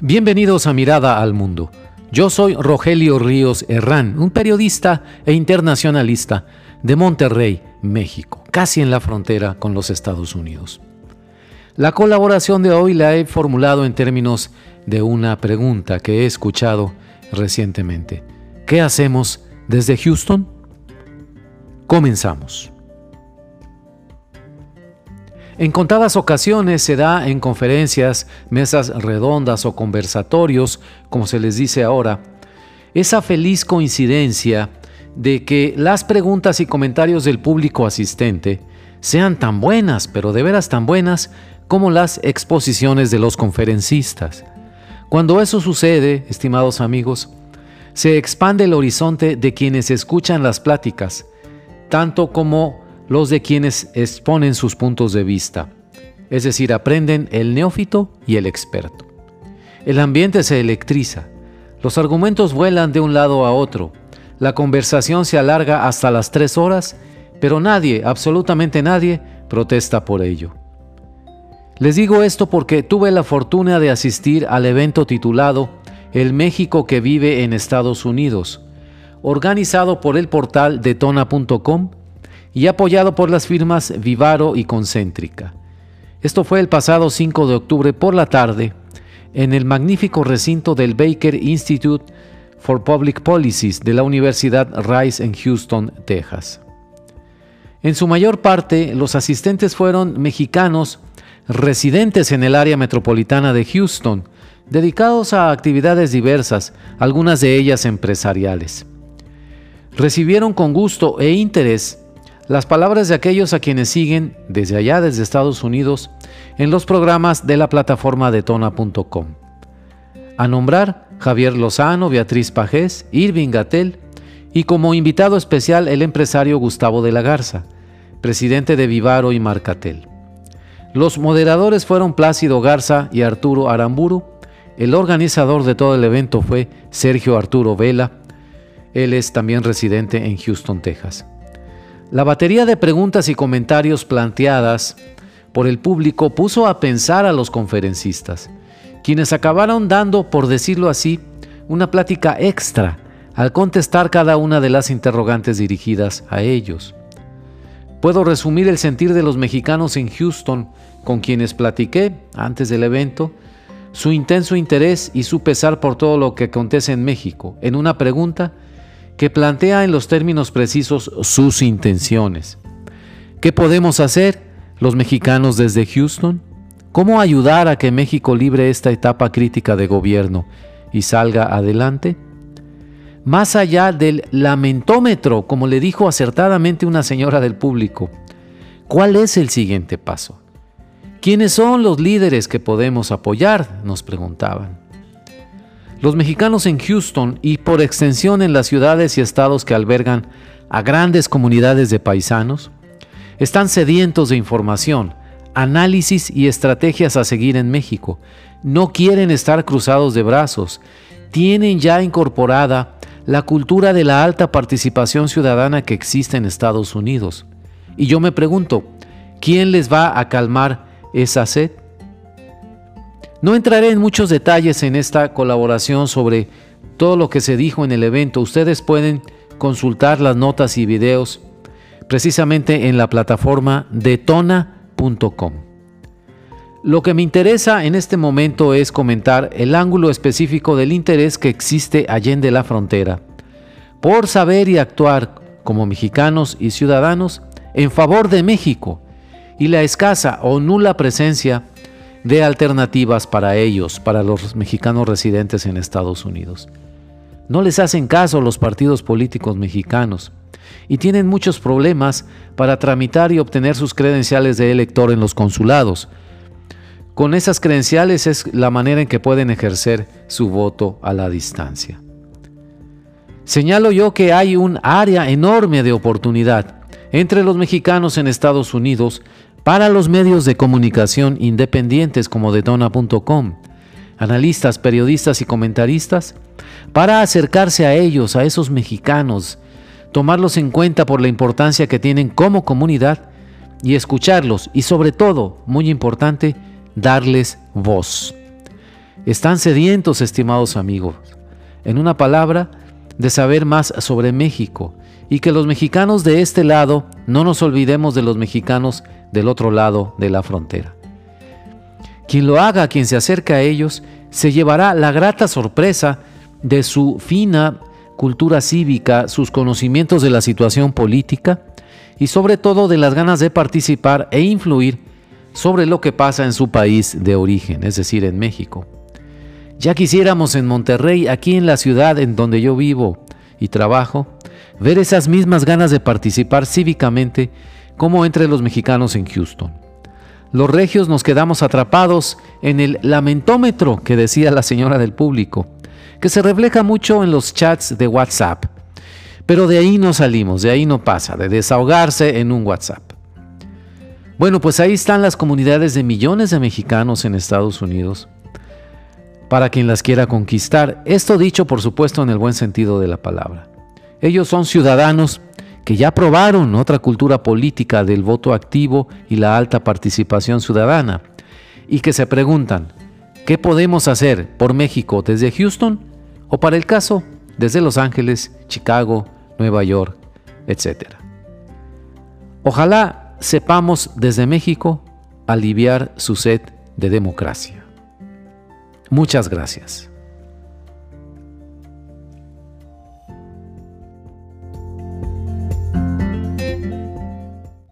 Bienvenidos a Mirada al Mundo. Yo soy Rogelio Ríos Herrán, un periodista e internacionalista de Monterrey, México, casi en la frontera con los Estados Unidos. La colaboración de hoy la he formulado en términos de una pregunta que he escuchado recientemente. ¿Qué hacemos desde Houston? Comenzamos. En contadas ocasiones se da en conferencias, mesas redondas o conversatorios, como se les dice ahora, esa feliz coincidencia de que las preguntas y comentarios del público asistente sean tan buenas, pero de veras tan buenas, como las exposiciones de los conferencistas. Cuando eso sucede, estimados amigos, se expande el horizonte de quienes escuchan las pláticas, tanto como los de quienes exponen sus puntos de vista, es decir, aprenden el neófito y el experto. El ambiente se electriza, los argumentos vuelan de un lado a otro, la conversación se alarga hasta las tres horas, pero nadie, absolutamente nadie, protesta por ello. Les digo esto porque tuve la fortuna de asistir al evento titulado El México que vive en Estados Unidos, organizado por el portal detona.com y apoyado por las firmas Vivaro y Concéntrica. Esto fue el pasado 5 de octubre por la tarde en el magnífico recinto del Baker Institute for Public Policies de la Universidad Rice en Houston, Texas. En su mayor parte, los asistentes fueron mexicanos residentes en el área metropolitana de Houston, dedicados a actividades diversas, algunas de ellas empresariales. Recibieron con gusto e interés las palabras de aquellos a quienes siguen desde allá, desde Estados Unidos, en los programas de la plataforma detona.com. A nombrar Javier Lozano, Beatriz Pajés, Irving Gatel y como invitado especial el empresario Gustavo de la Garza, presidente de Vivaro y Marcatel. Los moderadores fueron Plácido Garza y Arturo Aramburu. El organizador de todo el evento fue Sergio Arturo Vela. Él es también residente en Houston, Texas. La batería de preguntas y comentarios planteadas por el público puso a pensar a los conferencistas, quienes acabaron dando, por decirlo así, una plática extra al contestar cada una de las interrogantes dirigidas a ellos. Puedo resumir el sentir de los mexicanos en Houston con quienes platiqué antes del evento, su intenso interés y su pesar por todo lo que acontece en México, en una pregunta que plantea en los términos precisos sus intenciones. ¿Qué podemos hacer los mexicanos desde Houston? ¿Cómo ayudar a que México libre esta etapa crítica de gobierno y salga adelante? Más allá del lamentómetro, como le dijo acertadamente una señora del público, ¿cuál es el siguiente paso? ¿Quiénes son los líderes que podemos apoyar? Nos preguntaban. Los mexicanos en Houston y por extensión en las ciudades y estados que albergan a grandes comunidades de paisanos están sedientos de información, análisis y estrategias a seguir en México. No quieren estar cruzados de brazos. Tienen ya incorporada la cultura de la alta participación ciudadana que existe en Estados Unidos. Y yo me pregunto, ¿quién les va a calmar esa sed? No entraré en muchos detalles en esta colaboración sobre todo lo que se dijo en el evento. Ustedes pueden consultar las notas y videos precisamente en la plataforma detona.com. Lo que me interesa en este momento es comentar el ángulo específico del interés que existe allende la frontera por saber y actuar como mexicanos y ciudadanos en favor de México y la escasa o nula presencia de alternativas para ellos, para los mexicanos residentes en Estados Unidos. No les hacen caso los partidos políticos mexicanos y tienen muchos problemas para tramitar y obtener sus credenciales de elector en los consulados. Con esas credenciales es la manera en que pueden ejercer su voto a la distancia. Señalo yo que hay un área enorme de oportunidad entre los mexicanos en Estados Unidos para los medios de comunicación independientes como Detona.com, analistas, periodistas y comentaristas, para acercarse a ellos, a esos mexicanos, tomarlos en cuenta por la importancia que tienen como comunidad y escucharlos y sobre todo, muy importante, darles voz. están sedientos, estimados amigos, en una palabra, de saber más sobre México y que los mexicanos de este lado no nos olvidemos de los mexicanos del otro lado de la frontera. Quien lo haga, quien se acerca a ellos, se llevará la grata sorpresa de su fina cultura cívica, sus conocimientos de la situación política y sobre todo de las ganas de participar e influir sobre lo que pasa en su país de origen, es decir, en México. Ya quisiéramos en Monterrey, aquí en la ciudad en donde yo vivo y trabajo, ver esas mismas ganas de participar cívicamente como entre los mexicanos en Houston. Los regios nos quedamos atrapados en el lamentómetro que decía la señora del público, que se refleja mucho en los chats de WhatsApp. Pero de ahí no salimos, de ahí no pasa, de desahogarse en un WhatsApp. Bueno, pues ahí están las comunidades de millones de mexicanos en Estados Unidos, para quien las quiera conquistar. Esto dicho, por supuesto, en el buen sentido de la palabra. Ellos son ciudadanos que ya probaron otra cultura política del voto activo y la alta participación ciudadana, y que se preguntan, ¿qué podemos hacer por México desde Houston o para el caso desde Los Ángeles, Chicago, Nueva York, etc. Ojalá sepamos desde México aliviar su sed de democracia. Muchas gracias.